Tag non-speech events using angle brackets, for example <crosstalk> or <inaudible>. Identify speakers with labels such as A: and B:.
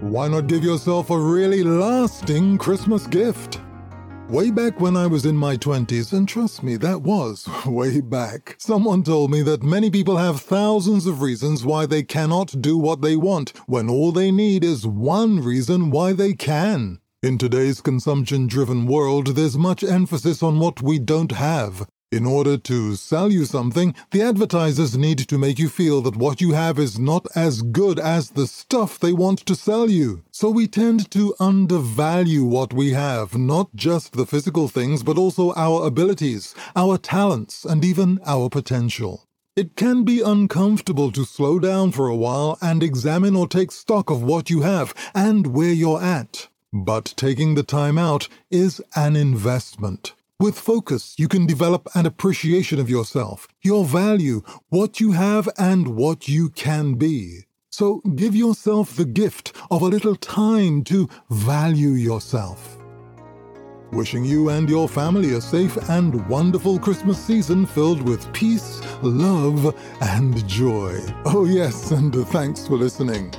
A: Why not give yourself a really lasting Christmas gift? Way back when I was in my 20s, and trust me, that was <laughs> way back, someone told me that many people have thousands of reasons why they cannot do what they want, when all they need is one reason why they can. In today's consumption driven world, there's much emphasis on what we don't have. In order to sell you something, the advertisers need to make you feel that what you have is not as good as the stuff they want to sell you. So we tend to undervalue what we have, not just the physical things, but also our abilities, our talents, and even our potential. It can be uncomfortable to slow down for a while and examine or take stock of what you have and where you're at. But taking the time out is an investment. With focus, you can develop an appreciation of yourself, your value, what you have, and what you can be. So give yourself the gift of a little time to value yourself. Wishing you and your family a safe and wonderful Christmas season filled with peace, love, and joy. Oh, yes, and thanks for listening.